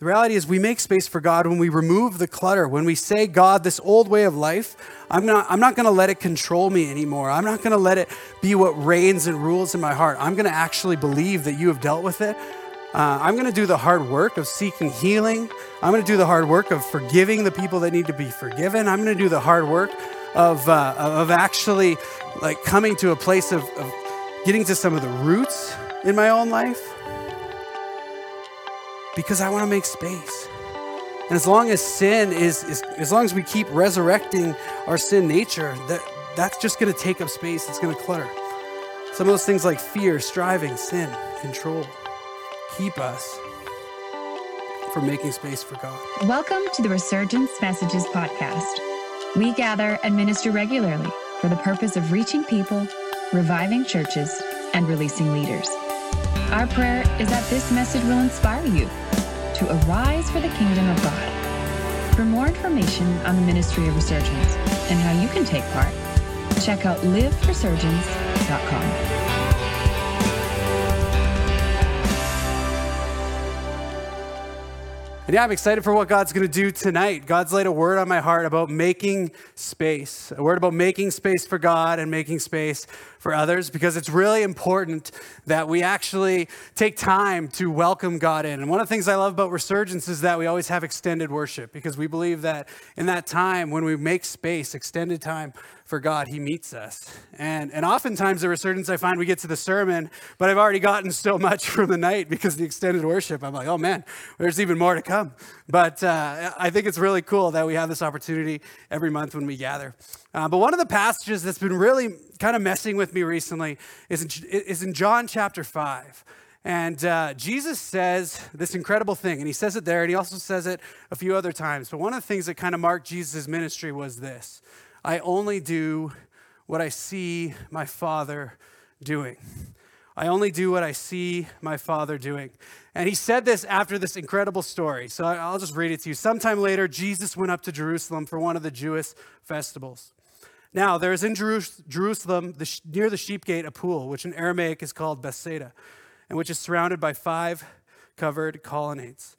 The reality is, we make space for God when we remove the clutter, when we say, God, this old way of life, I'm not, I'm not going to let it control me anymore. I'm not going to let it be what reigns and rules in my heart. I'm going to actually believe that you have dealt with it. Uh, I'm going to do the hard work of seeking healing. I'm going to do the hard work of forgiving the people that need to be forgiven. I'm going to do the hard work of, uh, of actually like coming to a place of, of getting to some of the roots in my own life because I want to make space. And as long as sin is, is as long as we keep resurrecting our sin nature, that, that's just going to take up space. It's going to clutter. Some of those things like fear, striving, sin, control, keep us from making space for God. Welcome to the Resurgence Messages podcast. We gather and minister regularly for the purpose of reaching people, reviving churches, and releasing leaders. Our prayer is that this message will inspire you to arise for the kingdom of God. For more information on the ministry of resurgence and how you can take part, check out liveresurgence.com. And yeah, I'm excited for what God's going to do tonight. God's laid a word on my heart about making space, a word about making space for God and making space for others, because it's really important that we actually take time to welcome God in. And one of the things I love about Resurgence is that we always have extended worship, because we believe that in that time, when we make space, extended time for God, He meets us. And, and oftentimes, the resurgence, I find we get to the sermon, but I've already gotten so much from the night because the extended worship. I'm like, oh man, there's even more to come. But uh, I think it's really cool that we have this opportunity every month when we gather. Uh, but one of the passages that's been really kind of messing with me recently is in, is in John chapter 5. And uh, Jesus says this incredible thing, and he says it there, and he also says it a few other times. But one of the things that kind of marked Jesus' ministry was this I only do what I see my Father doing. I only do what I see my Father doing. And he said this after this incredible story. So I'll just read it to you. Sometime later, Jesus went up to Jerusalem for one of the Jewish festivals. Now, there is in Jerusalem, near the sheep gate, a pool, which in Aramaic is called Bethsaida, and which is surrounded by five covered colonnades.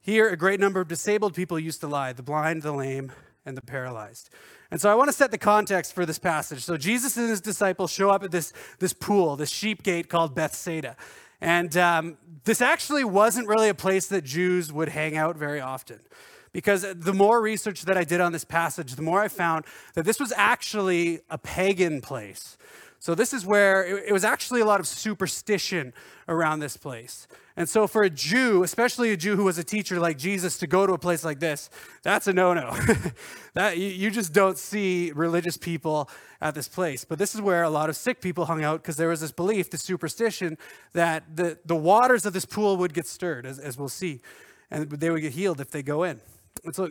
Here, a great number of disabled people used to lie the blind, the lame, and the paralyzed. And so I want to set the context for this passage. So Jesus and his disciples show up at this, this pool, this sheep gate called Bethsaida. And um, this actually wasn't really a place that Jews would hang out very often. Because the more research that I did on this passage, the more I found that this was actually a pagan place. So, this is where it, was actually a lot of superstition around this place. And so, for a Jew, especially a Jew who was a teacher like Jesus, to go to a place like this, that's a no no. that you, you just don't see religious people at this place. But this is where a lot of sick people hung out because there was this belief, this superstition, that the, the waters of this pool would get stirred, as, as we'll see, and they would get healed if they go in. And so,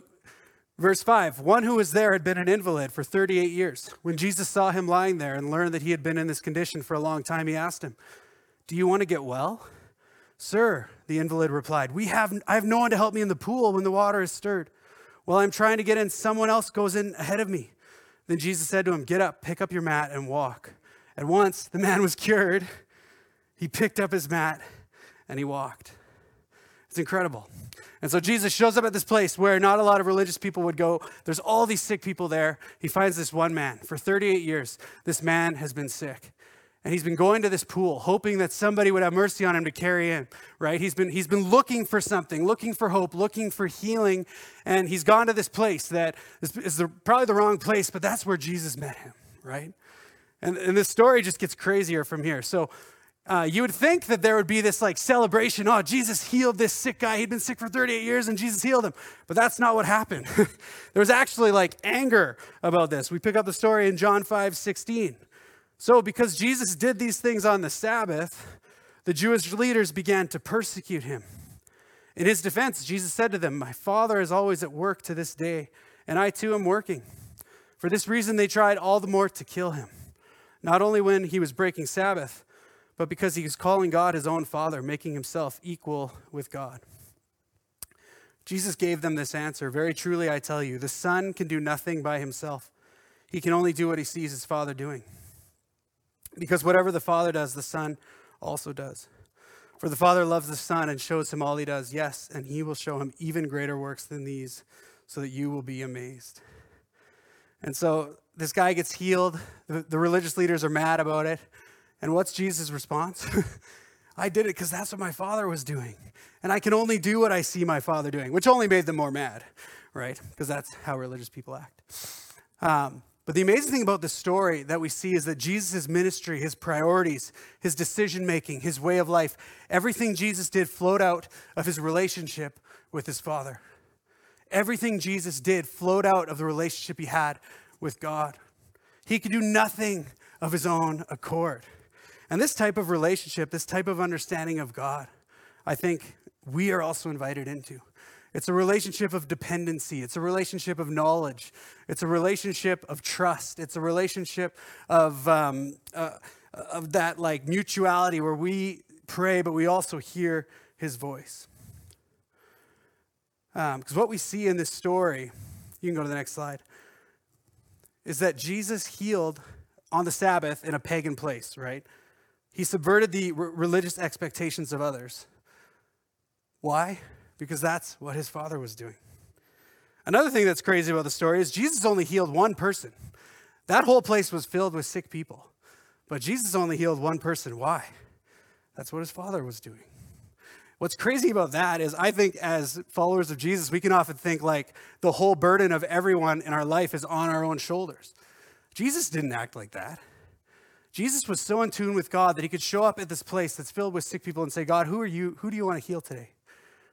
Verse 5 One who was there had been an invalid for 38 years. When Jesus saw him lying there and learned that he had been in this condition for a long time, he asked him, Do you want to get well? Sir, the invalid replied, we have, I have no one to help me in the pool when the water is stirred. While I'm trying to get in, someone else goes in ahead of me. Then Jesus said to him, Get up, pick up your mat, and walk. At once, the man was cured. He picked up his mat and he walked. It's incredible. And so Jesus shows up at this place where not a lot of religious people would go. There's all these sick people there. He finds this one man. For 38 years, this man has been sick. And he's been going to this pool, hoping that somebody would have mercy on him to carry in, right? He's been, he's been looking for something, looking for hope, looking for healing. And he's gone to this place that is, is the, probably the wrong place, but that's where Jesus met him, right? And, and this story just gets crazier from here. So uh, you would think that there would be this like celebration. Oh, Jesus healed this sick guy. He'd been sick for 38 years and Jesus healed him. But that's not what happened. there was actually like anger about this. We pick up the story in John 5 16. So, because Jesus did these things on the Sabbath, the Jewish leaders began to persecute him. In his defense, Jesus said to them, My Father is always at work to this day, and I too am working. For this reason, they tried all the more to kill him, not only when he was breaking Sabbath but because he was calling God his own Father, making himself equal with God. Jesus gave them this answer Very truly, I tell you, the Son can do nothing by himself. He can only do what he sees his Father doing. Because whatever the Father does, the Son also does. For the Father loves the Son and shows him all he does. Yes, and he will show him even greater works than these, so that you will be amazed. And so this guy gets healed. The, the religious leaders are mad about it. And what's Jesus' response? I did it because that's what my father was doing. And I can only do what I see my father doing, which only made them more mad, right? Because that's how religious people act. Um, but the amazing thing about this story that we see is that Jesus' ministry, his priorities, his decision making, his way of life, everything Jesus did flowed out of his relationship with his Father. Everything Jesus did flowed out of the relationship he had with God. He could do nothing of his own accord. And this type of relationship, this type of understanding of God, I think we are also invited into. It's a relationship of dependency. It's a relationship of knowledge. It's a relationship of trust. It's a relationship of, um, uh, of that like mutuality where we pray, but we also hear his voice. Because um, what we see in this story, you can go to the next slide, is that Jesus healed on the Sabbath in a pagan place, right? He subverted the religious expectations of others. Why? Because that's what his father was doing. Another thing that's crazy about the story is Jesus only healed one person. That whole place was filled with sick people. But Jesus only healed one person. Why? That's what his father was doing. What's crazy about that is I think as followers of Jesus, we can often think like the whole burden of everyone in our life is on our own shoulders. Jesus didn't act like that. Jesus was so in tune with God that he could show up at this place that's filled with sick people and say, God, who are you? Who do you want to heal today?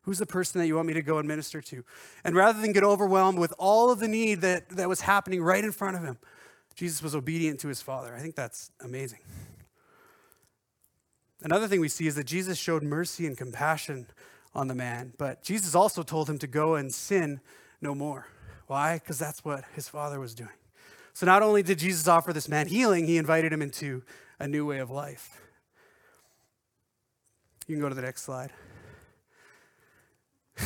Who's the person that you want me to go and minister to? And rather than get overwhelmed with all of the need that, that was happening right in front of him, Jesus was obedient to his Father. I think that's amazing. Another thing we see is that Jesus showed mercy and compassion on the man, but Jesus also told him to go and sin no more. Why? Because that's what his Father was doing. So not only did Jesus offer this man healing, he invited him into a new way of life. You can go to the next slide.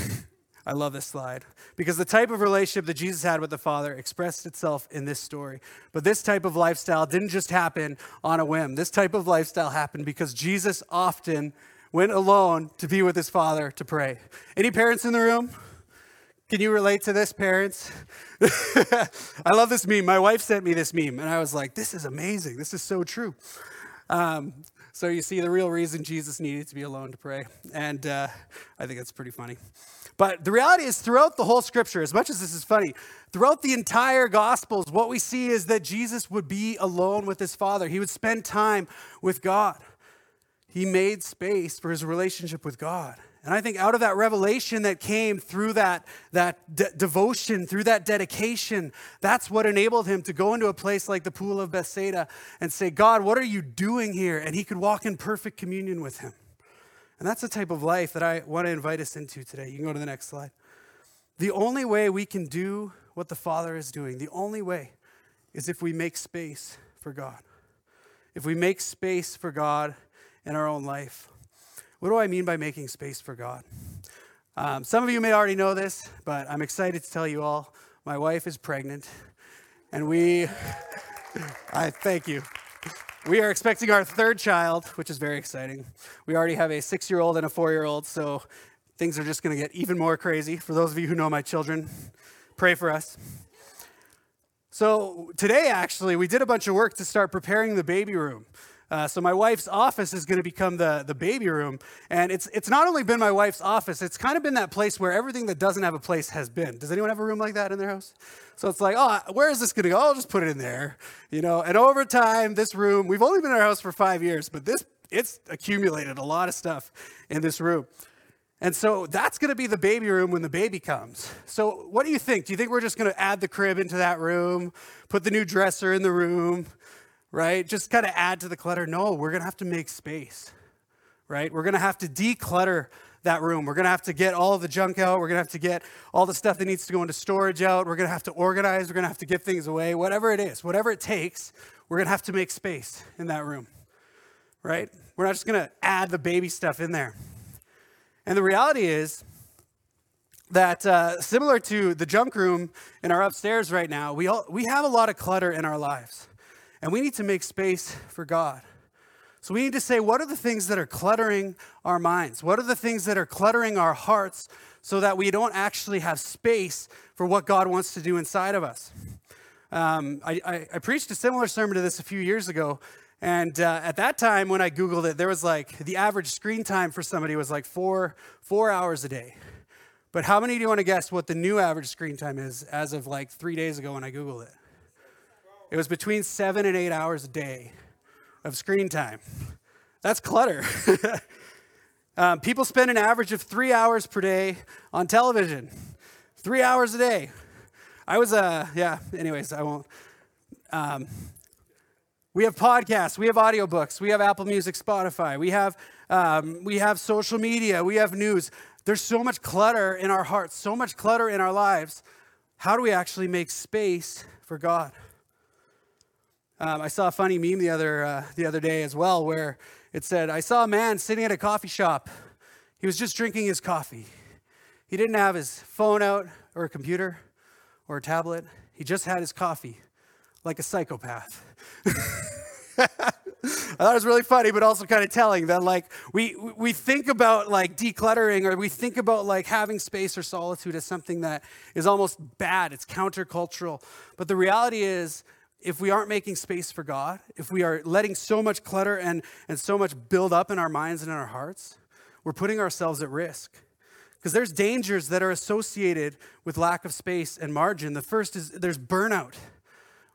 I love this slide because the type of relationship that Jesus had with the Father expressed itself in this story. But this type of lifestyle didn't just happen on a whim. This type of lifestyle happened because Jesus often went alone to be with his Father to pray. Any parents in the room? Can you relate to this, parents? I love this meme. My wife sent me this meme, and I was like, this is amazing. This is so true. Um, so you see the real reason Jesus needed to be alone to pray. And uh, I think it's pretty funny. But the reality is, throughout the whole scripture, as much as this is funny, throughout the entire Gospels, what we see is that Jesus would be alone with his Father. He would spend time with God. He made space for his relationship with God. And I think out of that revelation that came through that, that de- devotion, through that dedication, that's what enabled him to go into a place like the Pool of Bethsaida and say, God, what are you doing here? And he could walk in perfect communion with him. And that's the type of life that I want to invite us into today. You can go to the next slide. The only way we can do what the Father is doing, the only way is if we make space for God. If we make space for God in our own life. What do I mean by making space for God? Um, some of you may already know this, but I'm excited to tell you all my wife is pregnant, and we, I thank you. We are expecting our third child, which is very exciting. We already have a six year old and a four year old, so things are just going to get even more crazy. For those of you who know my children, pray for us. So, today actually, we did a bunch of work to start preparing the baby room. Uh, so my wife's office is going to become the, the baby room. And it's, it's not only been my wife's office, it's kind of been that place where everything that doesn't have a place has been. Does anyone have a room like that in their house? So it's like, oh, where is this going to go? I'll just put it in there. You know, and over time, this room, we've only been in our house for five years, but this, it's accumulated a lot of stuff in this room. And so that's going to be the baby room when the baby comes. So, what do you think? Do you think we're just going to add the crib into that room, put the new dresser in the room, right? Just kind of add to the clutter. No, we're going to have to make space, right? We're going to have to declutter that room. We're going to have to get all the junk out. We're going to have to get all the stuff that needs to go into storage out. We're going to have to organize. We're going to have to give things away. Whatever it is, whatever it takes, we're going to have to make space in that room, right? We're not just going to add the baby stuff in there. And the reality is, that uh, similar to the junk room in our upstairs right now, we, all, we have a lot of clutter in our lives. And we need to make space for God. So we need to say, what are the things that are cluttering our minds? What are the things that are cluttering our hearts so that we don't actually have space for what God wants to do inside of us? Um, I, I, I, preached a similar sermon to this a few years ago. And uh, at that time, when I Googled it, there was like the average screen time for somebody was like four, four hours a day. But how many do you want to guess what the new average screen time is as of like three days ago when I Googled it? It was between seven and eight hours a day of screen time. That's clutter. um, people spend an average of three hours per day on television. Three hours a day. I was, uh, yeah, anyways, I won't. Um, we have podcasts, we have audiobooks, we have Apple Music, Spotify, we have, um, we have social media, we have news. There's so much clutter in our hearts, so much clutter in our lives. How do we actually make space for God? Um, I saw a funny meme the other, uh, the other day as well where it said, I saw a man sitting at a coffee shop. He was just drinking his coffee. He didn't have his phone out or a computer or a tablet. He just had his coffee like a psychopath. I thought it was really funny, but also kind of telling that like we we think about like decluttering or we think about like having space or solitude as something that is almost bad. It's countercultural. But the reality is if we aren't making space for God, if we are letting so much clutter and, and so much build up in our minds and in our hearts, we're putting ourselves at risk. Because there's dangers that are associated with lack of space and margin. The first is there's burnout,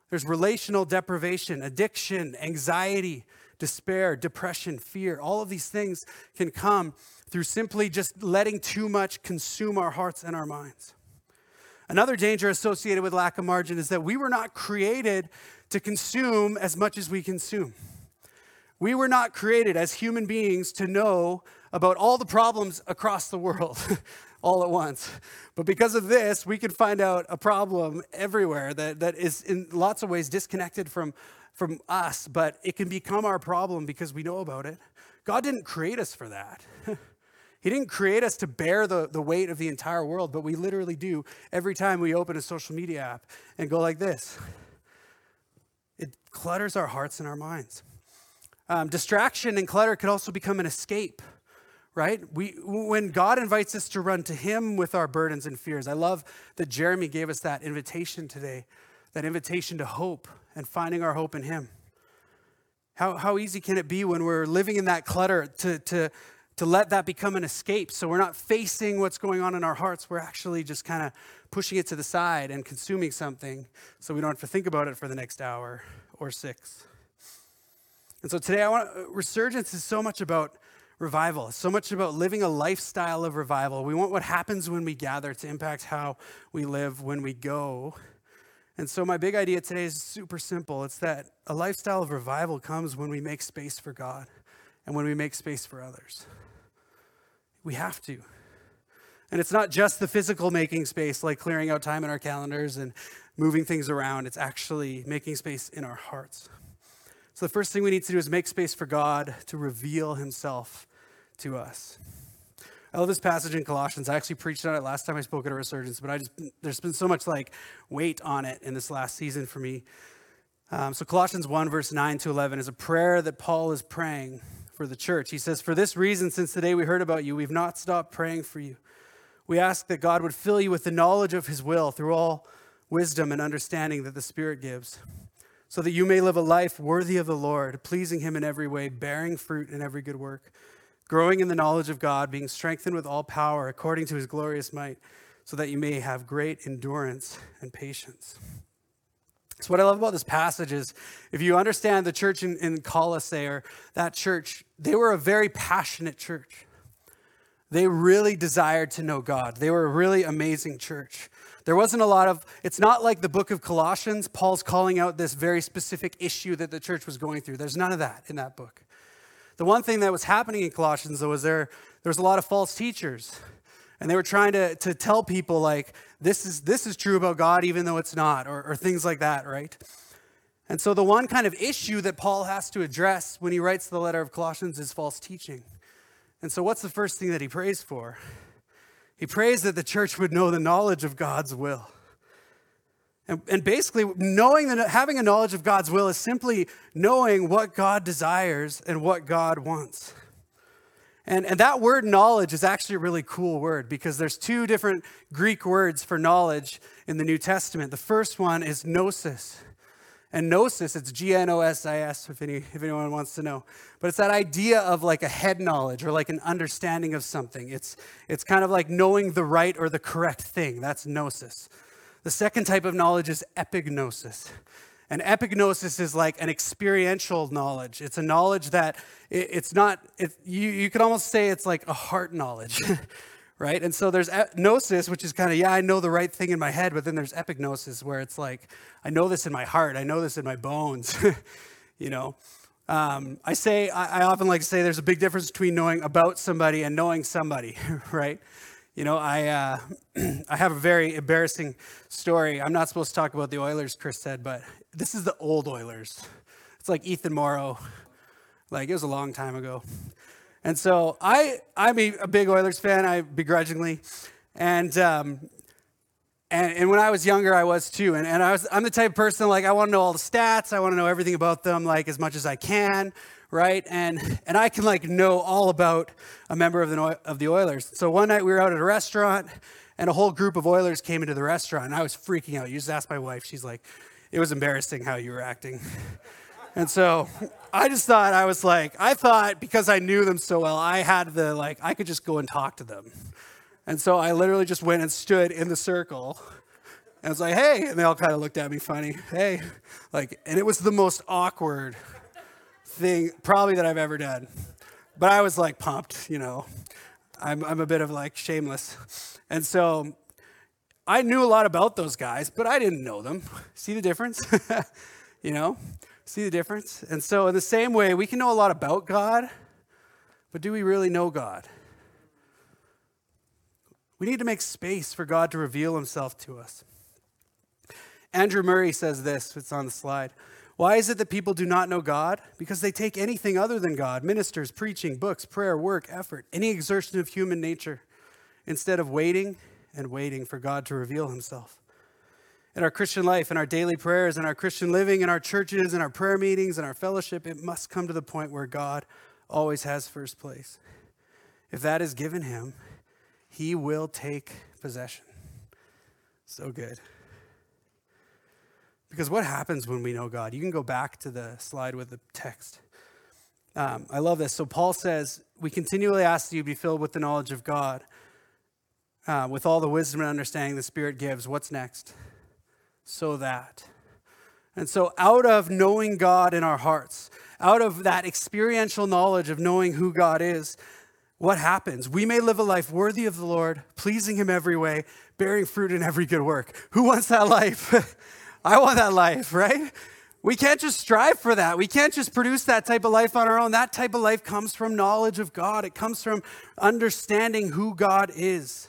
there's relational deprivation, addiction, anxiety, despair, depression, fear. All of these things can come through simply just letting too much consume our hearts and our minds. Another danger associated with lack of margin is that we were not created to consume as much as we consume. We were not created as human beings to know about all the problems across the world all at once. But because of this, we can find out a problem everywhere that, that is in lots of ways disconnected from, from us, but it can become our problem because we know about it. God didn't create us for that. He didn't create us to bear the, the weight of the entire world, but we literally do every time we open a social media app and go like this. It clutters our hearts and our minds. Um, distraction and clutter could also become an escape, right? We, when God invites us to run to Him with our burdens and fears, I love that Jeremy gave us that invitation today, that invitation to hope and finding our hope in Him. How, how easy can it be when we're living in that clutter to, to, to let that become an escape. So we're not facing what's going on in our hearts. We're actually just kind of pushing it to the side and consuming something so we don't have to think about it for the next hour or six. And so today I want resurgence is so much about revival. So much about living a lifestyle of revival. We want what happens when we gather to impact how we live when we go. And so my big idea today is super simple. It's that a lifestyle of revival comes when we make space for God and when we make space for others. We have to. And it's not just the physical making space, like clearing out time in our calendars and moving things around. It's actually making space in our hearts. So, the first thing we need to do is make space for God to reveal himself to us. I love this passage in Colossians. I actually preached on it last time I spoke at a resurgence, but I just there's been so much like weight on it in this last season for me. Um, so Colossians 1, verse 9 to 11 is a prayer that Paul is praying for the church. He says, For this reason, since the day we heard about you, we've not stopped praying for you. We ask that God would fill you with the knowledge of his will through all wisdom and understanding that the Spirit gives, so that you may live a life worthy of the Lord, pleasing him in every way, bearing fruit in every good work, growing in the knowledge of God, being strengthened with all power according to his glorious might, so that you may have great endurance and patience. So, what I love about this passage is if you understand the church in, in Colossae or that church, they were a very passionate church. They really desired to know God. They were a really amazing church. There wasn't a lot of, it's not like the book of Colossians. Paul's calling out this very specific issue that the church was going through. There's none of that in that book. The one thing that was happening in Colossians, though, was there, there was a lot of false teachers. And they were trying to, to tell people, like, this is, this is true about God, even though it's not, or, or things like that, right? And so, the one kind of issue that Paul has to address when he writes the letter of Colossians is false teaching. And so, what's the first thing that he prays for? He prays that the church would know the knowledge of God's will. And, and basically, knowing that having a knowledge of God's will is simply knowing what God desires and what God wants. And, and that word knowledge is actually a really cool word because there's two different Greek words for knowledge in the New Testament. The first one is gnosis. And gnosis, it's G N O S I S, if, any, if anyone wants to know. But it's that idea of like a head knowledge or like an understanding of something. It's, it's kind of like knowing the right or the correct thing. That's gnosis. The second type of knowledge is epignosis. And epignosis is like an experiential knowledge. It's a knowledge that it, it's not, it, you, you could almost say it's like a heart knowledge. right? And so there's gnosis, which is kind of, yeah, I know the right thing in my head, but then there's epignosis, where it's like, I know this in my heart, I know this in my bones, you know? Um, I say, I, I often like to say there's a big difference between knowing about somebody and knowing somebody, right? You know, I, uh, I have a very embarrassing story. I'm not supposed to talk about the Oilers, Chris said, but this is the old Oilers. It's like Ethan Moreau. Like, it was a long time ago. And so I, I'm a big Oilers fan, I begrudgingly. And, um, and, and when I was younger, I was too. And, and I was, I'm the type of person, like, I want to know all the stats. I want to know everything about them, like, as much as I can, right? And, and I can, like, know all about a member of the, of the Oilers. So one night we were out at a restaurant, and a whole group of Oilers came into the restaurant, and I was freaking out. You just asked my wife. She's like, it was embarrassing how you were acting. And so I just thought, I was like, I thought because I knew them so well, I had the, like, I could just go and talk to them. And so I literally just went and stood in the circle and I was like, hey. And they all kind of looked at me funny. Hey. Like, and it was the most awkward thing probably that I've ever done. But I was like pumped, you know. I'm, I'm a bit of like shameless. And so I knew a lot about those guys, but I didn't know them. See the difference? you know? See the difference? And so, in the same way, we can know a lot about God, but do we really know God? We need to make space for God to reveal himself to us. Andrew Murray says this, it's on the slide. Why is it that people do not know God? Because they take anything other than God ministers, preaching, books, prayer, work, effort, any exertion of human nature, instead of waiting and waiting for God to reveal himself in our Christian life, in our daily prayers, in our Christian living, in our churches, in our prayer meetings, in our fellowship, it must come to the point where God always has first place. If that is given him, he will take possession. So good. Because what happens when we know God? You can go back to the slide with the text. Um, I love this. So Paul says, We continually ask that you be filled with the knowledge of God, uh, with all the wisdom and understanding the Spirit gives. What's next? so that. And so, out of knowing God in our hearts, out of that experiential knowledge of knowing who God is, what happens? We may live a life worthy of the Lord, pleasing Him every way, bearing fruit in every good work. Who wants that life? I want that life, right? We can't just strive for that. We can't just produce that type of life on our own. That type of life comes from knowledge of God, it comes from understanding who God is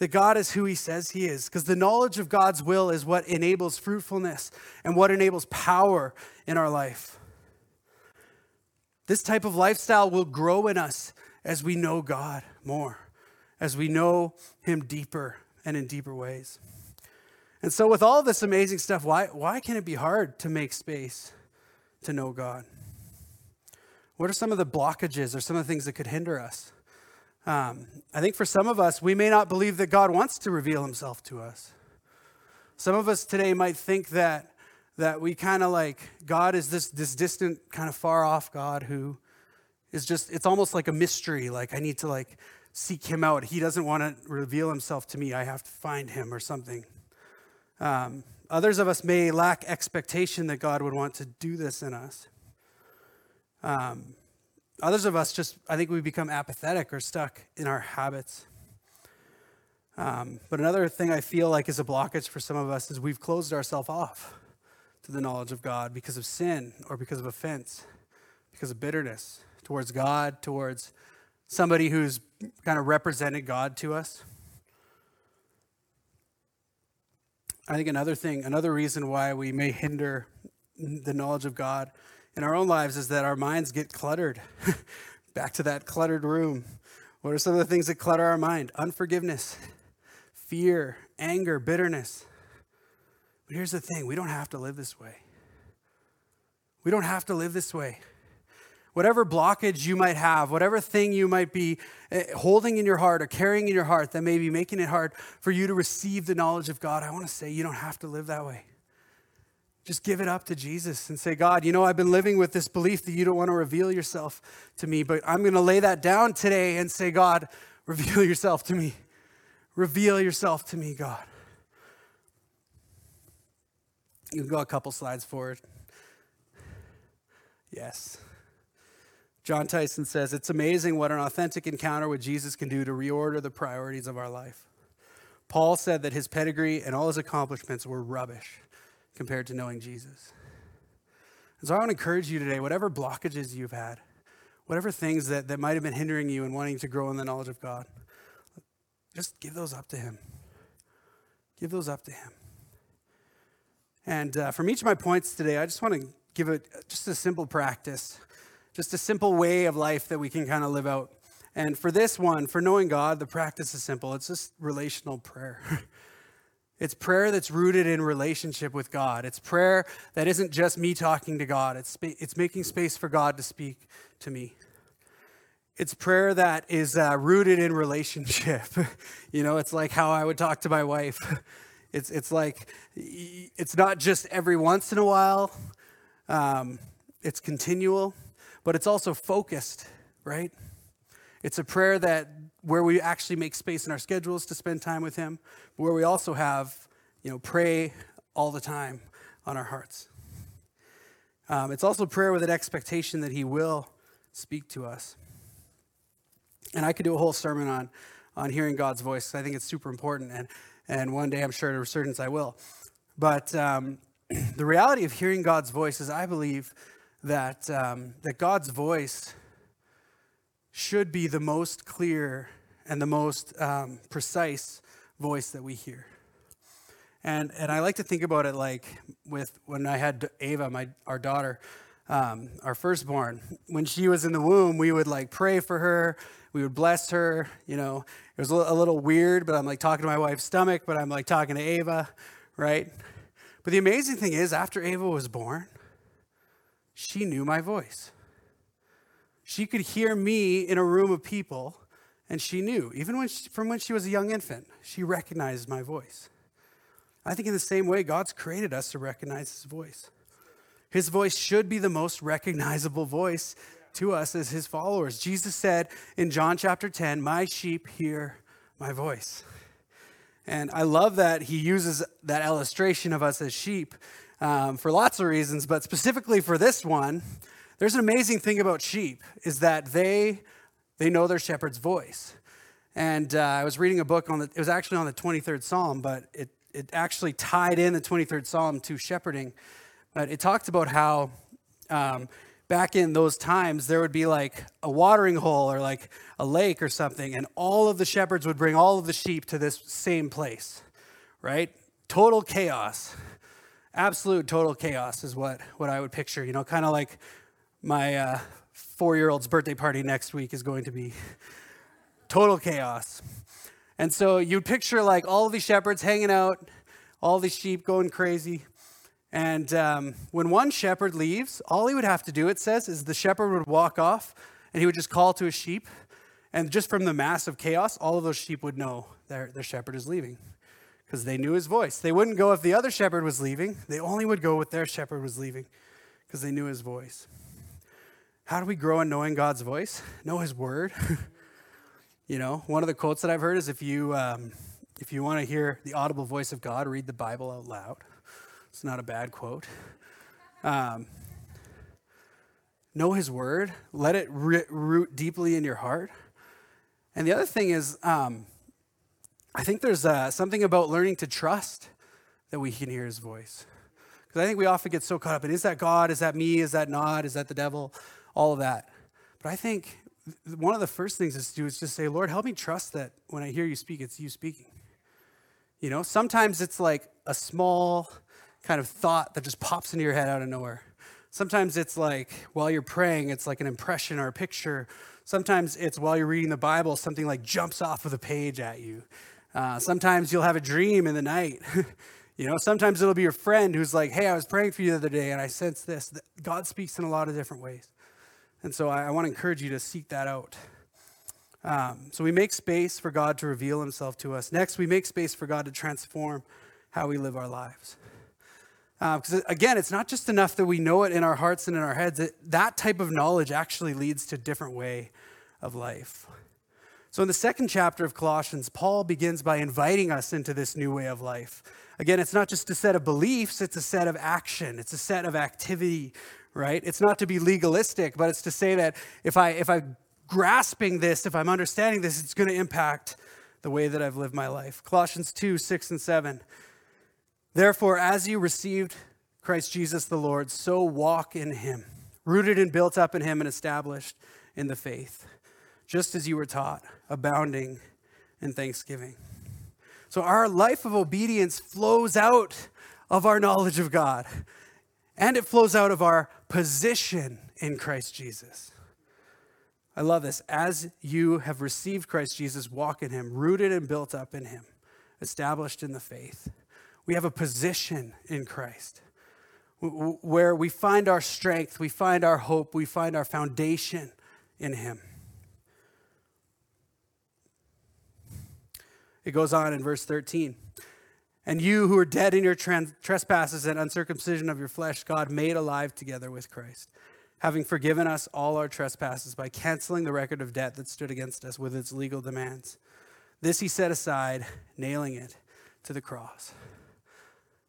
that God is who he says he is. Because the knowledge of God's will is what enables fruitfulness and what enables power in our life. This type of lifestyle will grow in us as we know God more, as we know him deeper and in deeper ways. And so, with all this amazing stuff, why, why can it be hard to make space to know God? What are some of the blockages or some of the things that could hinder us? Um, I think for some of us, we may not believe that God wants to reveal himself to us. Some of us today might think that, that we kind of like, God is this, this distant, kind of far off God who is just, it's almost like a mystery. Like, I need to like seek him out. He doesn't want to reveal himself to me. I have to find him or something. Um, others of us may lack expectation that God would want to do this in us. Um, Others of us just, I think we become apathetic or stuck in our habits. Um, but another thing I feel like is a blockage for some of us is we've closed ourselves off to the knowledge of God because of sin or because of offense, because of bitterness towards God, towards somebody who's kind of represented God to us. I think another thing, another reason why we may hinder the knowledge of God in our own lives is that our minds get cluttered. Back to that cluttered room. What are some of the things that clutter our mind? Unforgiveness, fear, anger, bitterness. But here's the thing we don't have to live this way. We don't have to live this way. Whatever blockage you might have, whatever thing you might be eh, holding in your heart or carrying in your heart that may be making it hard for you to receive the knowledge of God, I want to say you don't have to live that way. Just give it up to Jesus and say, God, you know, I've been living with this belief that you don't want to reveal yourself to me, but I'm going to lay that down today and say, God, reveal yourself to me. Reveal yourself to me, God. You can go a couple slides forward. Yes. Jon Tyson says, It's amazing what an authentic encounter with Jesus can do to reorder the priorities of our life. Paul said that his pedigree and all his accomplishments were rubbish compared to knowing Jesus. And so I want to encourage you today, whatever blockages you've had, whatever things that, that might have been hindering you and wanting to grow in the knowledge of God, just give those up to Him. Give those up to Him. And uh, from each of my points today, I just want to give it just a simple practice, just a simple way of life that we can kind of live out. And for this one, for knowing God, the practice is simple it's just relational prayer. It's prayer that's rooted in relationship with God. It's prayer that isn't just me talking to God, it's, it's making space for God to speak to me. It's prayer that is uh, rooted in relationship. you know, it's like how I would talk to my wife. It's, it's like, it's not just every once in a while, um, it's continual, but it's also focused, right? It's a prayer that where we actually make space in our schedules to spend time with Him, but where we also have, you know, pray all the time on our hearts. Um, it's also prayer with an expectation that He will speak to us. And I could do a whole sermon on, on hearing God's voice. I think it's super important, and, and one day I'm sure a resurgence I will. But um, the reality of hearing God's voice is, I believe, that, um, that God's voice should be the most clear and the most um, precise voice that we hear. And, and I like to think about it like with when I had Ava, my, our daughter, um, our firstborn. When she was in the womb, we would like pray for her. We would bless her. You know, it was a little, a little weird, but I'm like talking to my wife's stomach, but I'm like talking to Ava, right? But the amazing thing is, after Ava was born, she knew my voice. She could hear me in a room of people, and she knew, even when she, from when she was a young infant, she recognized my voice. I think in the same way, God's created us to recognize His voice. His voice should be the most recognizable voice to us as His followers. Jesus said in John chapter 10, My sheep hear my voice. And I love that He uses that illustration of us as sheep um, for lots of reasons, but specifically for this one there's an amazing thing about sheep is that they they know their shepherd's voice. And uh, I was reading a book on the it was actually on the 23rd Psalm, but it it actually tied in the 23rd Psalm to shepherding. But it talked about how um, back in those times there would be like a watering hole or like a lake or something, and all of the shepherds would bring all of the sheep to this same place, right? Total chaos. Absolute total chaos is what, what I would picture, you know, kind of like my uh, four year old's birthday party next week is going to be total chaos. And so you'd picture like all these shepherds hanging out, all these sheep going crazy. And um, when one shepherd leaves, all he would have to do, it says, is the shepherd would walk off and he would just call to his sheep. And just from the mass of chaos, all of those sheep would know their, their shepherd is leaving because they knew his voice. They wouldn't go if the other shepherd was leaving, they only would go if their shepherd was leaving because they knew his voice. How do we grow in knowing God's voice? Know His Word. you know, one of the quotes that I've heard is if you um, if you want to hear the audible voice of God, read the Bible out loud. It's not a bad quote. Um, know His Word. Let it root deeply in your heart. And the other thing is, um, I think there's uh, something about learning to trust that we can hear His voice. Because I think we often get so caught up in is that God? Is that me? Is that not? Is that the devil? All of that. But I think one of the first things is to do is just say, Lord, help me trust that when I hear you speak, it's you speaking. You know, sometimes it's like a small kind of thought that just pops into your head out of nowhere. Sometimes it's like while you're praying, it's like an impression or a picture. Sometimes it's while you're reading the Bible, something like jumps off of the page at you. Uh, sometimes you'll have a dream in the night. You know, sometimes it'll be your friend who's like, hey, I was praying for you the other day and I sense this. God speaks in a lot of different ways. And so I, I want to encourage you to seek that out. Um, so we make space for God to reveal himself to us. Next, we make space for God to transform how we live our lives. Because uh, again, it's not just enough that we know it in our hearts and in our heads. It, that type of knowledge actually leads to a different way of life. So, in the second chapter of Colossians, Paul begins by inviting us into this new way of life. Again, it's not just a set of beliefs, it's a set of action, it's a set of activity, right? It's not to be legalistic, but it's to say that if, I, if I'm grasping this, if I'm understanding this, it's going to impact the way that I've lived my life. Colossians 2 6 and 7. Therefore, as you received Christ Jesus the Lord, so walk in him, rooted and built up in him and established in the faith, just as you were taught, abounding in thanksgiving. So, our life of obedience flows out of our knowledge of God, and it flows out of our position in Christ Jesus. I love this. As you have received Christ Jesus, walk in him, rooted and built up in him, established in the faith. We have a position in Christ where we find our strength, we find our hope, we find our foundation in Him. It goes on in verse 13. And you who are dead in your trespasses and uncircumcision of your flesh, God made alive together with Christ, having forgiven us all our trespasses by canceling the record of debt that stood against us with its legal demands. This he set aside, nailing it to the cross.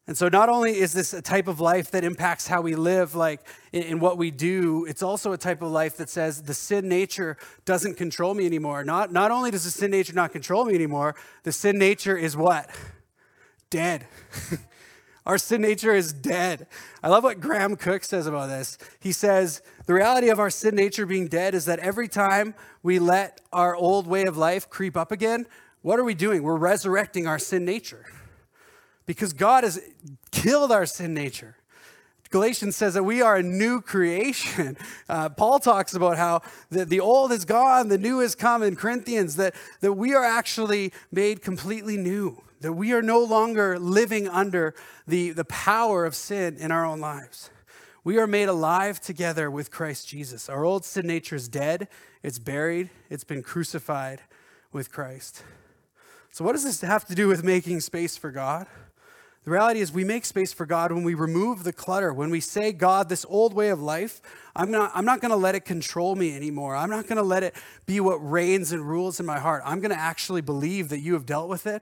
And so, not only is this a type of life that impacts how we live, like in, in, what we do, it's also a type of life that says the sin nature doesn't control me anymore. Not, not only does the sin nature not control me anymore, the sin nature is what? Dead. Our sin nature is dead. I love what Graham Cooke says about this. He says, The reality of our sin nature being dead is that every time we let our old way of life creep up again, what are we doing? We're resurrecting our sin nature because God has killed our sin nature. Galatians says that we are a new creation. Uh, Paul talks about how the, the old is gone, the new has come in Corinthians, that, that we are actually made completely new, that we are no longer living under the, the power of sin in our own lives. We are made alive together with Christ Jesus. Our old sin nature is dead, it's buried, it's been crucified with Christ. So, what does this have to do with making space for God? The reality is, we make space for God when we remove the clutter. When we say, God, this old way of life, I'm not, I'm not going to let it control me anymore. I'm not going to let it be what reigns and rules in my heart. I'm going to actually believe that you have dealt with it.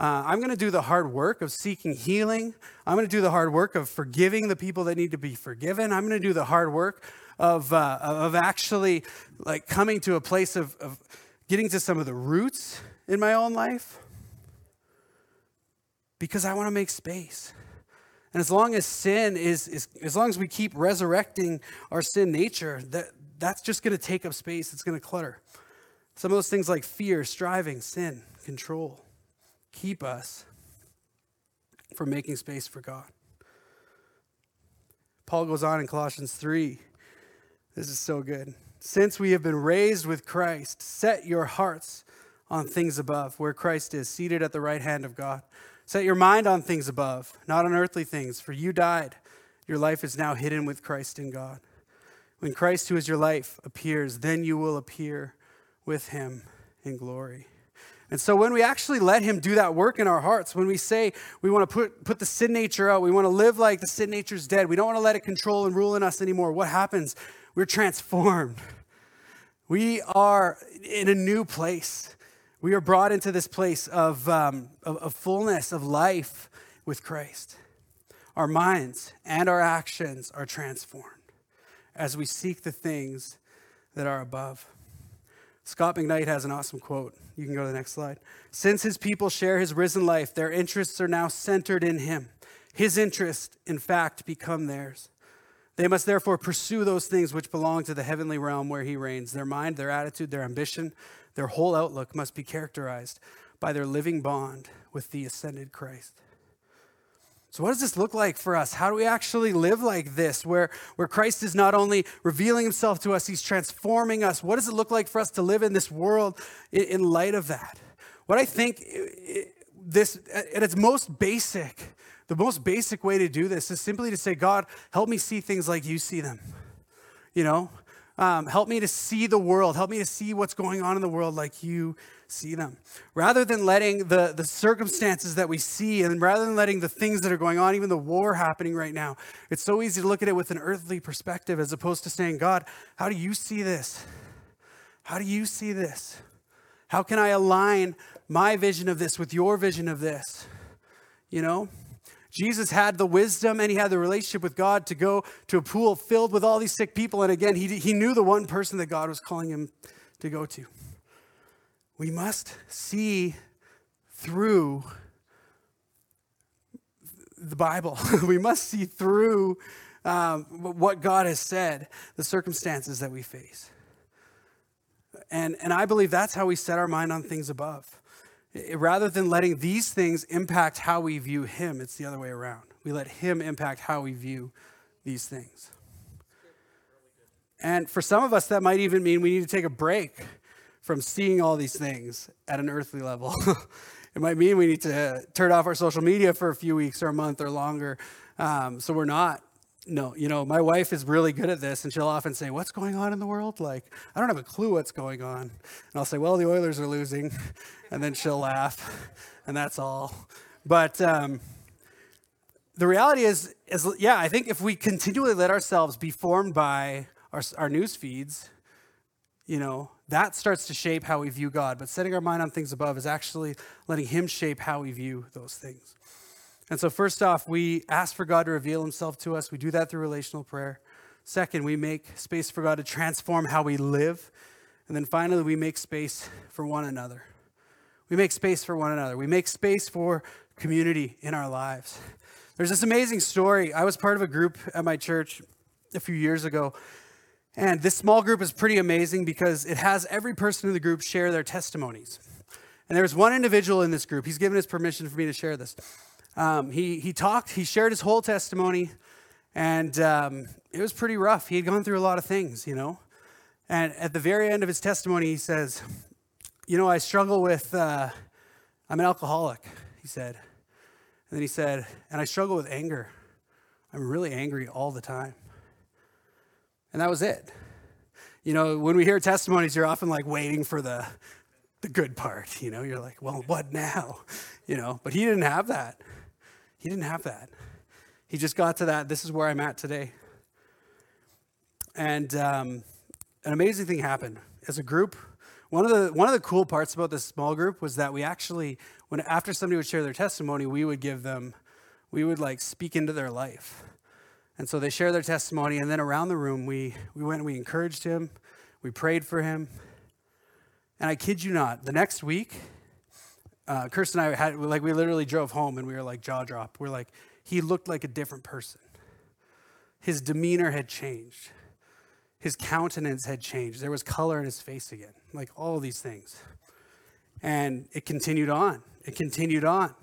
Uh, I'm going to do the hard work of seeking healing. I'm going to do the hard work of forgiving the people that need to be forgiven. I'm going to do the hard work of, uh, of actually like coming to a place of, of getting to some of the roots in my own life because I want to make space. And as long as sin is, is as long as we keep resurrecting our sin nature, that, that's just going to take up space. It's going to clutter. Some of those things like fear, striving, sin, control, keep us from making space for God. Paul goes on in Colossians 3. This is so good. Since we have been raised with Christ, set your hearts on things above, where Christ is, seated at the right hand of God. Set your mind on things above, not on earthly things, for you died. Your life is now hidden with Christ in God. When Christ, who is your life, appears, then you will appear with him in glory. And so when we actually let him do that work in our hearts, when we say we want to put, put the sin nature out, we want to live like the sin nature is dead, we don't want to let it control and rule in us anymore, what happens? We're transformed. We are in a new place. We are brought into this place of, um, of, of fullness, of life with Christ. Our minds and our actions are transformed as we seek the things that are above. Scot McKnight has an awesome quote. You can go to the next slide. Since his people share his risen life, their interests are now centered in him. His interests, in fact, become theirs. They must therefore pursue those things which belong to the heavenly realm where he reigns. Their mind, their attitude, their ambition, their whole outlook must be characterized by their living bond with the ascended Christ. So, what does this look like for us? How do we actually live like this, where, where Christ is not only revealing himself to us, he's transforming us? What does it look like for us to live in this world in, in light of that? What I think this, at its most basic, the most basic way to do this is simply to say, God, help me see things like you see them. You know, um, help me to see the world. Help me to see what's going on in the world like you see them. Rather than letting the, the circumstances that we see and rather than letting the things that are going on, even the war happening right now, it's so easy to look at it with an earthly perspective as opposed to saying, God, how do you see this? How do you see this? How can I align my vision of this with your vision of this? You know? Jesus had the wisdom and he had the relationship with God to go to a pool filled with all these sick people. And again, he, he knew the one person that God was calling him to go to. We must see through the Bible. we must see through um, what God has said, the circumstances that we face. And, and I believe that's how we set our mind on things above. Rather than letting these things impact how we view Him, it's the other way around. We let Him impact how we view these things. And for some of us, that might even mean we need to take a break from seeing all these things at an earthly level. it might mean we need to turn off our social media for a few weeks or a month or longer um, so we're not no you know my wife is really good at this and she'll often say what's going on in the world like i don't have a clue what's going on and i'll say well the oilers are losing and then she'll laugh and that's all but um, the reality is is yeah i think if we continually let ourselves be formed by our, our news feeds you know that starts to shape how we view God. But setting our mind on things above is actually letting Him shape how we view those things. And so, first off, we ask for God to reveal Himself to us. We do that through relational prayer. Second, we make space for God to transform how we live. And then finally, we make space for one another. We make space for one another. We make space for community in our lives. There's this amazing story. I was part of a group at my church a few years ago and this small group is pretty amazing because it has every person in the group share their testimonies. And there's one individual in this group, he's given his permission for me to share this. Um, he, he talked, he shared his whole testimony, and um, it was pretty rough. He had gone through a lot of things, you know. And at the very end of his testimony, he says, You know, I struggle with, uh, I'm an alcoholic, he said. And then he said, And I struggle with anger. I'm really angry all the time. And that was it. You know, when we hear testimonies, you're often like waiting for the, the good part. You know, you're like, well, what now? You know, but he didn't have that. He didn't have that. He just got to that. This is where I'm at today. And um, an amazing thing happened. As a group, one of the one of the cool parts about this small group was that we actually, when after somebody would share their testimony, we would give them, we would like speak into their life. And so they share their testimony, and then around the room, we, we went and we encouraged him, we prayed for him. And I kid you not, the next week, uh, Kirsten and I had, like, we literally drove home and we were like jaw dropped. We're like, he looked like a different person. His demeanor had changed, his countenance had changed. There was color in his face again, like all these things. And it continued on. It continued on.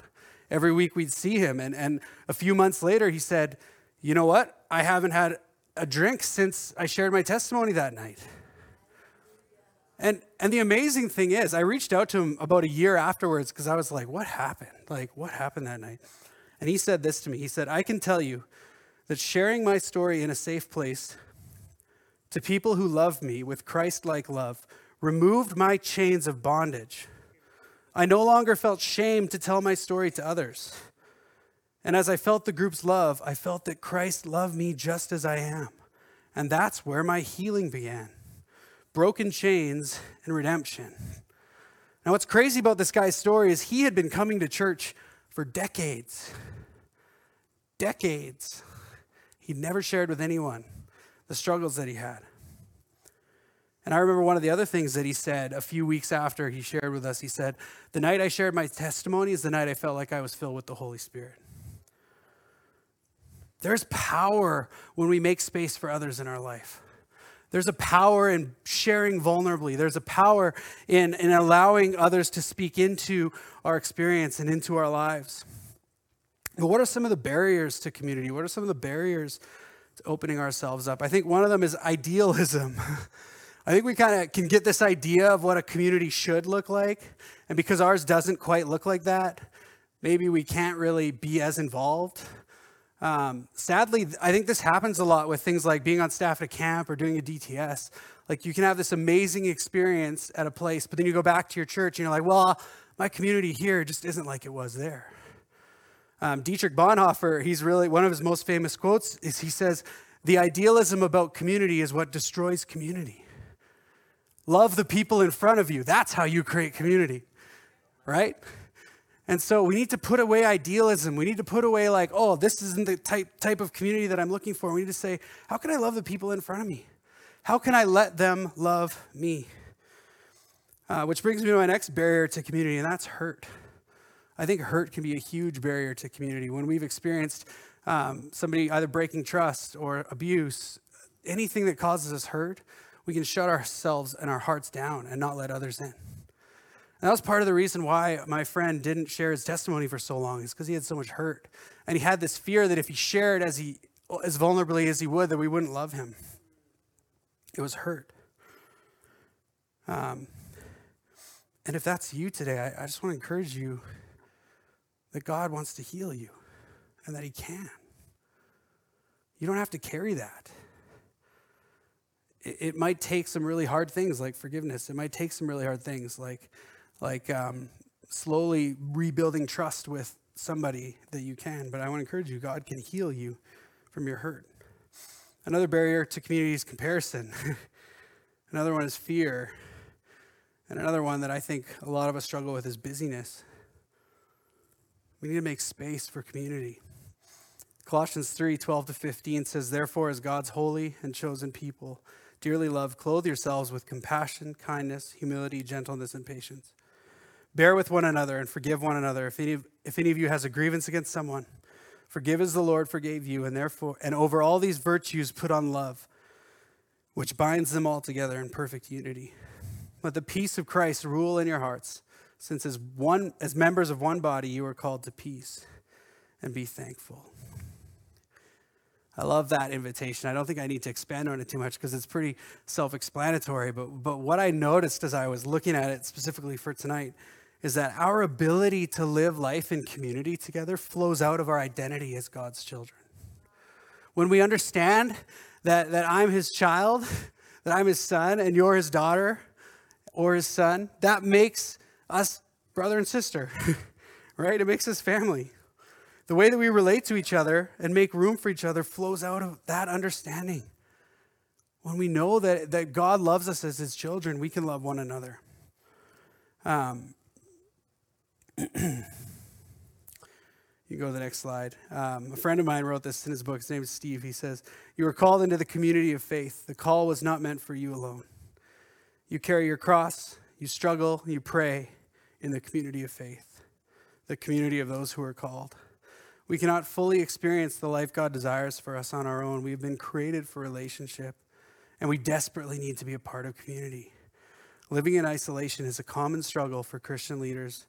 Every week we'd see him. And, and a few months later, he said, you know what? I haven't had a drink since I shared my testimony that night. And, and the amazing thing is, I reached out to him about a year afterwards because I was like, what happened? Like, what happened that night? And he said this to me He said, I can tell you that sharing my story in a safe place to people who love me with Christ like love removed my chains of bondage. I no longer felt shame to tell my story to others. And as I felt the group's love, I felt that Christ loved me just as I am. And that's where my healing began broken chains and redemption. Now, what's crazy about this guy's story is he had been coming to church for decades. Decades. He'd never shared with anyone the struggles that he had. And I remember one of the other things that he said a few weeks after he shared with us. He said, The night I shared my testimony is the night I felt like I was filled with the Holy Spirit. There's power when we make space for others in our life. There's a power in sharing vulnerably. There's a power in, in allowing others to speak into our experience and into our lives. But what are some of the barriers to community? What are some of the barriers to opening ourselves up? I think one of them is idealism. I think we kind of can get this idea of what a community should look like. And because ours doesn't quite look like that, maybe we can't really be as involved. Um, sadly, I think this happens a lot with things like being on staff at a camp or doing a DTS. Like you can have this amazing experience at a place, but then you go back to your church and you're like, well, my community here just isn't like it was there. Um, Dietrich Bonhoeffer, he's really one of his most famous quotes is he says, "The idealism about community is what destroys community. Love the people in front of you. That's how you create community, right?" And so we need to put away idealism. We need to put away like, "Oh, this isn't the type type of community that I'm looking for." We need to say, "How can I love the people in front of me? How can I let them love me?" Uh, which brings me to my next barrier to community, and that's hurt. I think hurt can be a huge barrier to community. When we've experienced um, somebody either breaking trust or abuse, anything that causes us hurt, we can shut ourselves and our hearts down and not let others in. And that was part of the reason why my friend didn't share his testimony for so long, is because he had so much hurt. And he had this fear that if he shared as he as vulnerably as he would, that we wouldn't love him. It was hurt. Um, and if that's you today, I, I just want to encourage you that God wants to heal you and that He can. You don't have to carry that. It, it might take some really hard things like forgiveness. It might take some really hard things like, like um, slowly rebuilding trust with somebody that you can. But I want to encourage you God can heal you from your hurt. Another barrier to community is comparison. Another one is fear. And another one that I think a lot of us struggle with is busyness. We need to make space for community. Colossians 3 12 to 15 says, Therefore, as God's holy and chosen people, dearly loved, clothe yourselves with compassion, kindness, humility, gentleness, and patience. Bear with one another and forgive one another. If any, if any of you has a grievance against someone, forgive as the Lord forgave you, and therefore, and over all these virtues put on love, which binds them all together in perfect unity. Let the peace of Christ rule in your hearts, since as one as members of one body you are called to peace and be thankful. I love that invitation. I don't think I need to expand on it too much because it's pretty self-explanatory, but but what I noticed as I was looking at it specifically for tonight is that our ability to live life in community together flows out of our identity as God's children. When we understand that, that I'm his child, that I'm his son, and you're his daughter, or his son, that makes us brother and sister, right? It makes us family. The way that we relate to each other and make room for each other flows out of that understanding. When we know that, that God loves us as his children, we can love one another. Um, you go to the next slide. Um, a friend of mine wrote this in his book. His name is Steve. He says, You were called into the community of faith. The call was not meant for you alone. You carry your cross, you struggle, you pray in the community of faith, the community of those who are called. We cannot fully experience the life God desires for us on our own. We've been created for relationship, and we desperately need to be a part of community. Living in isolation is a common struggle for Christian leaders.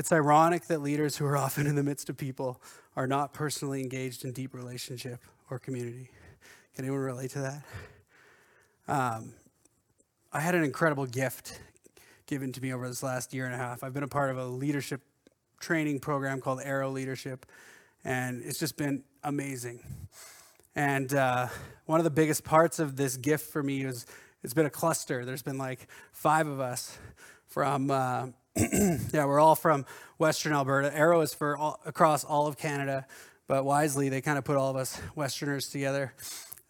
It's ironic that leaders who are often in the midst of people are not personally engaged in deep relationship or community. Can anyone relate to that? Um, I had an incredible gift given to me over this last year and a half. I've been a part of a leadership training program called Arrow Leadership, and it's just been amazing. And uh, one of the biggest parts of this gift for me is it's been a cluster. There's been like five of us from, uh, yeah, we're all from Western Alberta. Arrow is for all, across all of Canada, but wisely they kind of put all of us Westerners together.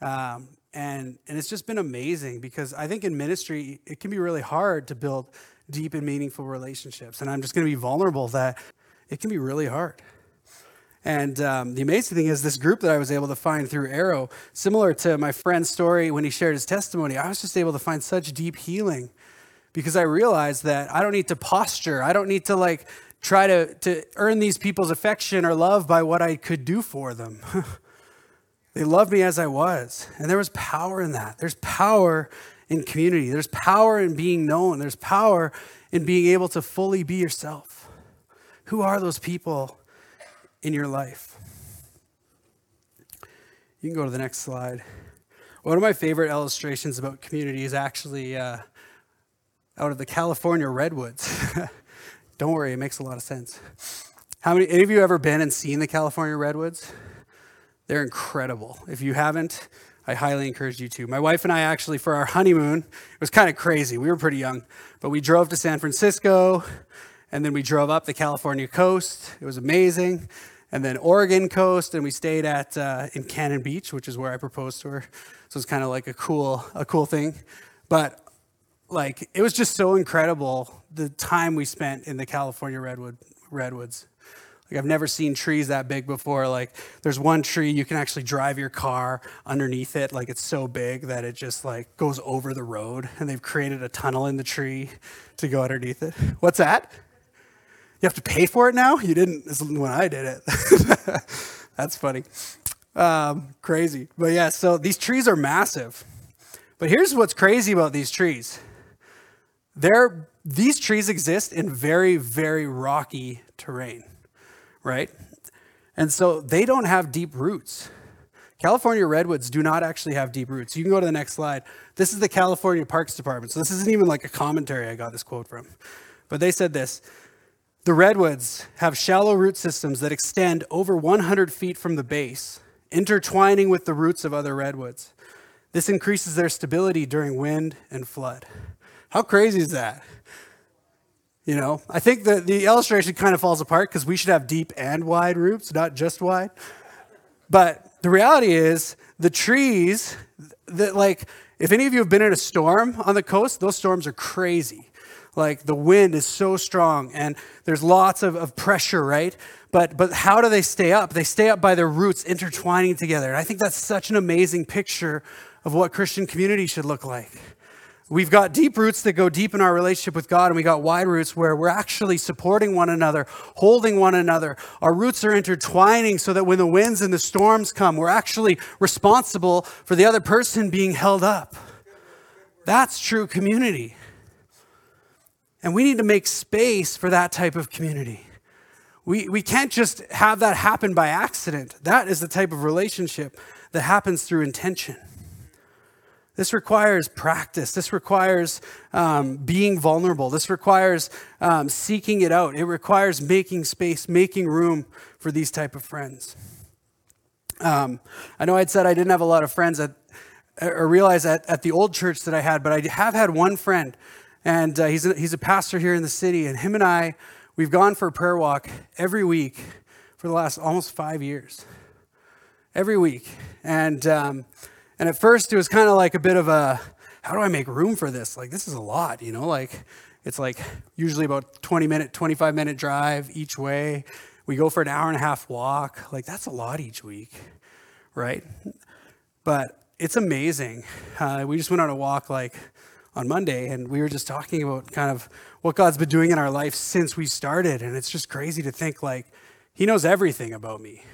Um, and and it's just been amazing because I think in ministry it can be really hard to build deep and meaningful relationships, and I'm just going to be vulnerable that it can be really hard. And um, the amazing thing is, this group that I was able to find through Arrow, similar to my friend's story when he shared his testimony, I was just able to find such deep healing because I realized that I don't need to posture. I don't need to like try to, to earn these people's affection or love by what I could do for them. They loved me as I was. And there was power in that. There's power in community. There's power in being known. There's power in being able to fully be yourself. Who are those people in your life? You can go to the next slide. One of my favorite illustrations about community is actually uh, out of the California redwoods. Don't worry, it makes a lot of sense. How many, any of you ever been and seen the California redwoods? They're incredible. If you haven't, I highly encourage you to. My wife and I actually, for our honeymoon, it was kind of crazy. We were pretty young, but we drove to San Francisco and then we drove up the California coast. It was amazing. And then Oregon coast, and we stayed at uh, in Cannon Beach, which is where I proposed to her. So it's kind of like a cool, a cool thing. But like, it was just so incredible the time we spent in the California redwood redwoods. Like I've never seen trees that big before. Like there's one tree you can actually drive your car underneath it. Like it's so big that it just like goes over the road and they've created a tunnel in the tree to go underneath it. What's that? You have to pay for it now? You didn't when I did it. That's funny. Um, crazy. But yeah, so these trees are massive. But here's what's crazy about these trees. They're, these trees exist in very, very rocky terrain right? And so they don't have deep roots. California redwoods do not actually have deep roots. You can go to the next slide. This is the California Parks Department. So this isn't even like a commentary I got this quote from. But they said this The redwoods have shallow root systems that extend over 100 feet from the base, intertwining with the roots of other redwoods. This increases their stability during wind and flood. How crazy is that? You know, I think that the illustration kind of falls apart because we should have deep and wide roots, not just wide. But the reality is, the trees that, like, if any of you have been in a storm on the coast, those storms are crazy. Like, the wind is so strong and there's lots of, of pressure, right? But, but how do they stay up? They stay up by their roots intertwining together. And I think that's such an amazing picture of what Christian community should look like. We've got deep roots that go deep in our relationship with God, and we got wide roots where we're actually supporting one another, holding one another. Our roots are intertwining so that when the winds and the storms come, we're actually responsible for the other person being held up. That's true community. And we need to make space for that type of community. We, we can't just have that happen by accident. That is the type of relationship that happens through intention. This requires practice. This requires um, being vulnerable. This requires um, seeking it out. It requires making space, making room for these type of friends. Um, I know I'd said I didn't have a lot of friends at, or realize at, at the old church that I had, but I have had one friend, and uh, he's, a, he's a pastor here in the city, and him and I, we've gone for a prayer walk every week for the last almost five years. Every week. And um, and at first, it was kind of like a bit of a, how do I make room for this? Like, this is a lot, you know? Like, it's like usually about 20 minute, 25 minute drive each way. We go for an hour and a half walk. Like, that's a lot each week, right? But it's amazing. Uh, we just went on a walk like on Monday, and we were just talking about kind of what God's been doing in our life since we started. And it's just crazy to think like He knows everything about me.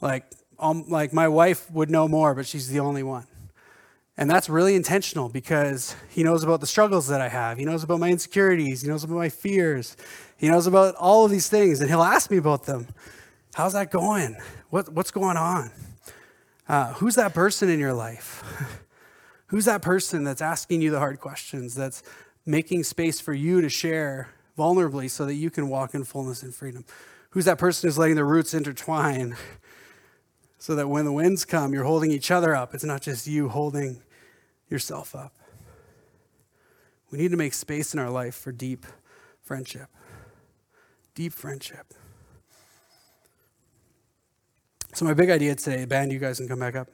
Like, um, like my wife would know more, but she's the only one. And that's really intentional because he knows about the struggles that I have. He knows about my insecurities. He knows about my fears. He knows about all of these things, and he'll ask me about them. How's that going? What, what's going on? Uh, who's that person in your life? who's that person that's asking you the hard questions, that's making space for you to share vulnerably so that you can walk in fullness and freedom? Who's that person who's letting the roots intertwine so that when the winds come, you're holding each other up. It's not just you holding yourself up. We need to make space in our life for deep friendship. Deep friendship. So, my big idea today, band, you guys can come back up,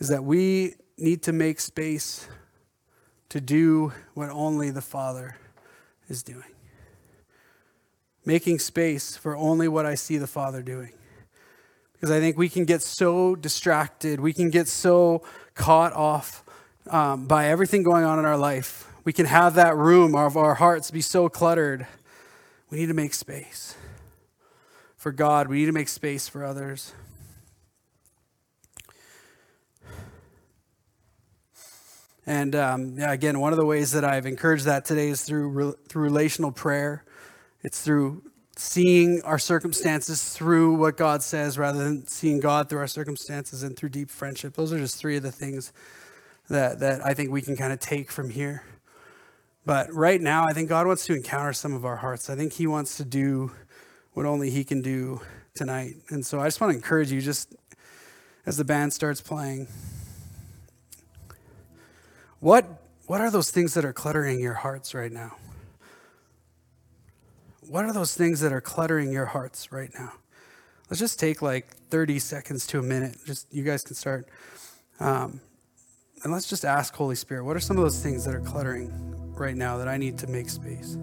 is that we need to make space to do what only the Father is doing. Making space for only what I see the Father doing. Because I think we can get so distracted, we can get so caught off um, by everything going on in our life. We can have that room of our hearts be so cluttered. We need to make space for God, we need to make space for others. And um, yeah, again, one of the ways that I've encouraged that today is through through relational prayer. It's through seeing our circumstances through what God says rather than seeing God through our circumstances and through deep friendship. Those are just three of the things that, that I think we can kind of take from here. But right now, I think God wants to encounter some of our hearts. I think He wants to do what only He can do tonight. And so I just want to encourage you, just as the band starts playing, what, what are those things that are cluttering your hearts right now? What are those things that are cluttering your hearts right now? Let's just take like 30 seconds to a minute. Just you guys can start. Um, and let's just ask Holy Spirit, what are some of those things that are cluttering right now that I need to make space?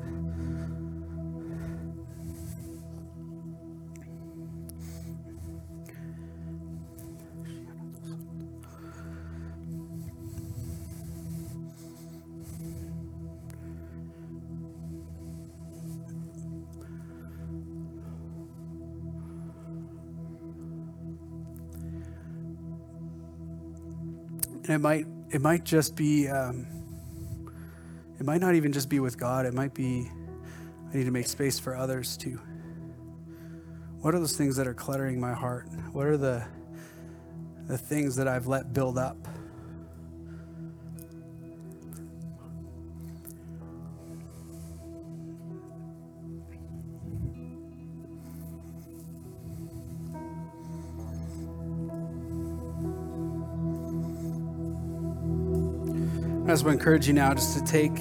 And it might it might just be um, it might not even just be with God. It might be I need to make space for others too. What are those things that are cluttering my heart? What are the the things that I've let build up? Just want to encourage you now just to take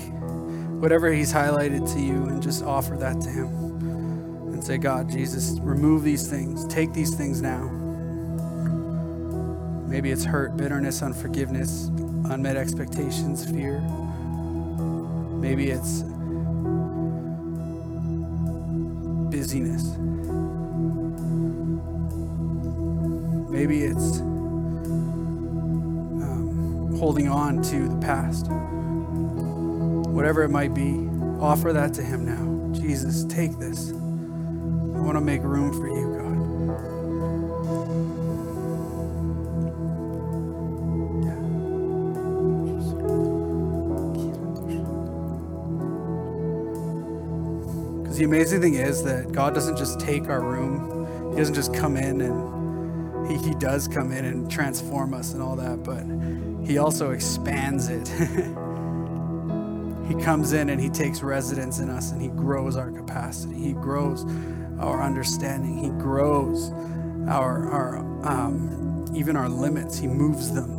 whatever He's highlighted to you and just offer that to Him and say, God, Jesus, remove these things. Take these things now. Maybe it's hurt, bitterness, unforgiveness, unmet expectations, fear. Maybe it's busyness. Maybe it's holding on to the past. Whatever it might be, offer that to Him now. Jesus, take this. I want to make room for you, God. Because the amazing thing is that God doesn't just take our room, He doesn't just come in and He, he does come in and transform us and all that, but he also expands it. he comes in and he takes residence in us and he grows our capacity. He grows our understanding. He grows our, our um, even our limits. He moves them.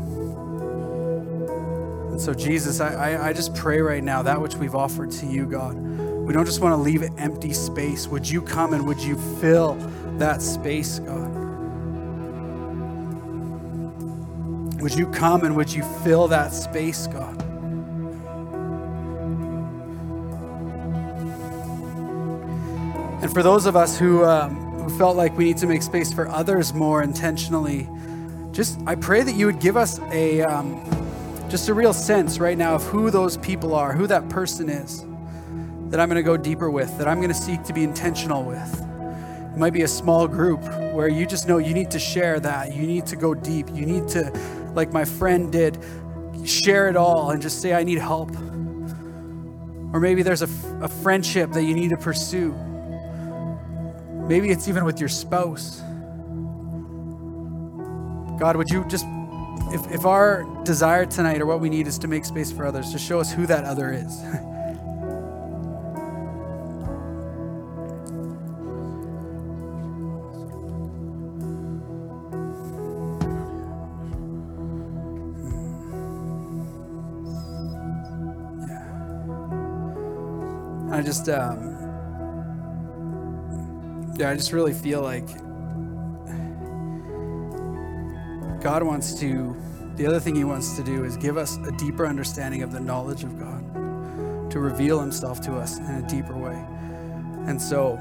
And so, Jesus, I, I, I just pray right now that which we've offered to you, God. We don't just want to leave empty space. Would you come and would you fill that space, God? Would you come and would you fill that space, God? And for those of us who, um, who felt like we need to make space for others more intentionally, just I pray that you would give us a um, just a real sense right now of who those people are, who that person is that I'm going to go deeper with, that I'm going to seek to be intentional with. It might be a small group where you just know you need to share that. You need to go deep. You need to like my friend did, share it all and just say, I need help. Or maybe there's a, a friendship that you need to pursue. Maybe it's even with your spouse. God, would you just, if, if our desire tonight or what we need is to make space for others, to show us who that other is. just, um, yeah, I just really feel like God wants to, the other thing He wants to do is give us a deeper understanding of the knowledge of God, to reveal Himself to us in a deeper way. And so,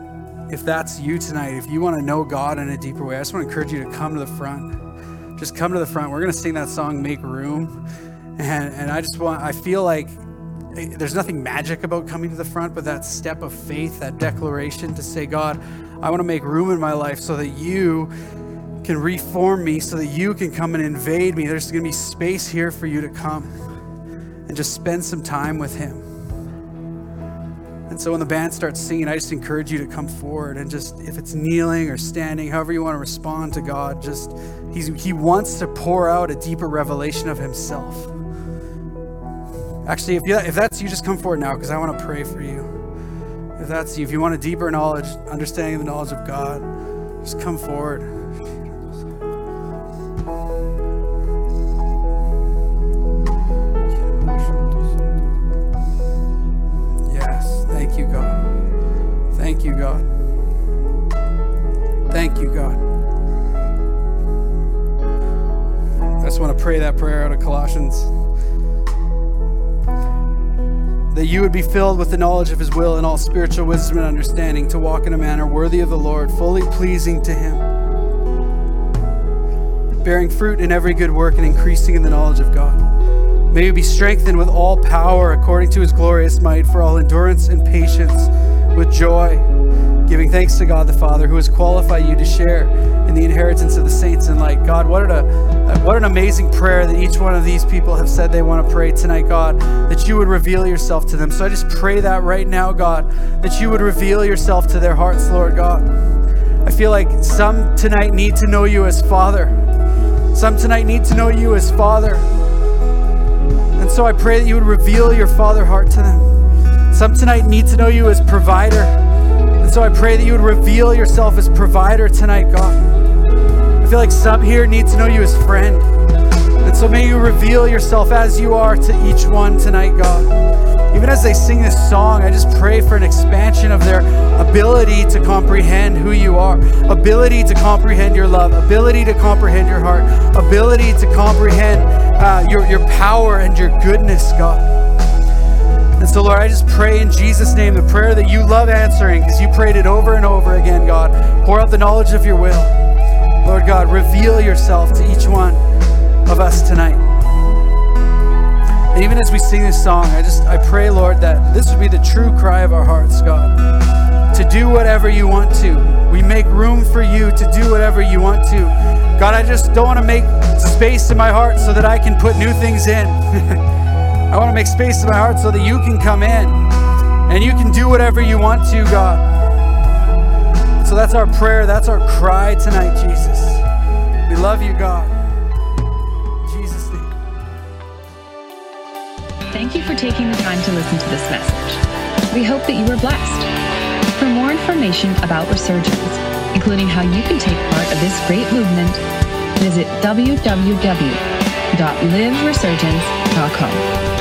if that's you tonight, if you want to know God in a deeper way, I just want to encourage you to come to the front. Just come to the front. We're going to sing that song, Make Room. And, and I just want, I feel like there's nothing magic about coming to the front, but that step of faith, that declaration to say, God, I want to make room in my life so that you can reform me, so that you can come and invade me. There's going to be space here for you to come and just spend some time with Him. And so when the band starts singing, I just encourage you to come forward and just, if it's kneeling or standing, however you want to respond to God, just, he's, He wants to pour out a deeper revelation of Himself. Actually, if, you, if that's you, just come forward now because I want to pray for you. If that's you, if you want a deeper knowledge, understanding of the knowledge of God, just come forward. Yes, thank you, God. Thank you, God. Thank you, God. I just want to pray that prayer out of Colossians you would be filled with the knowledge of his will and all spiritual wisdom and understanding to walk in a manner worthy of the Lord, fully pleasing to him, bearing fruit in every good work and increasing in the knowledge of God. May you be strengthened with all power according to his glorious might for all endurance and patience with joy, giving thanks to God the Father who has qualified you to share in the inheritance of the saints in light. God, what a uh, what an amazing prayer that each one of these people have said they want to pray tonight, God, that you would reveal yourself to them. So I just pray that right now, God, that you would reveal yourself to their hearts, Lord God. I feel like some tonight need to know you as Father. Some tonight need to know you as Father. And so I pray that you would reveal your Father heart to them. Some tonight need to know you as provider. And so I pray that you would reveal yourself as provider tonight, God. I feel like some here need to know you as friend. And so may you reveal yourself as you are to each one tonight, God. Even as they sing this song, I just pray for an expansion of their ability to comprehend who you are, ability to comprehend your love, ability to comprehend your heart, ability to comprehend uh, your, your power and your goodness, God. And so, Lord, I just pray in Jesus' name the prayer that you love answering because you prayed it over and over again, God. Pour out the knowledge of your will. Lord God, reveal yourself to each one of us tonight. And even as we sing this song, I just I pray, Lord, that this would be the true cry of our hearts, God. To do whatever you want to. We make room for you to do whatever you want to. God, I just don't want to make space in my heart so that I can put new things in. I want to make space in my heart so that you can come in and you can do whatever you want to, God. So that's our prayer. That's our cry tonight, Jesus. We love you, God. Jesus' name. Thank you for taking the time to listen to this message. We hope that you were blessed. For more information about Resurgence, including how you can take part of this great movement, visit www.liveresurgence.com.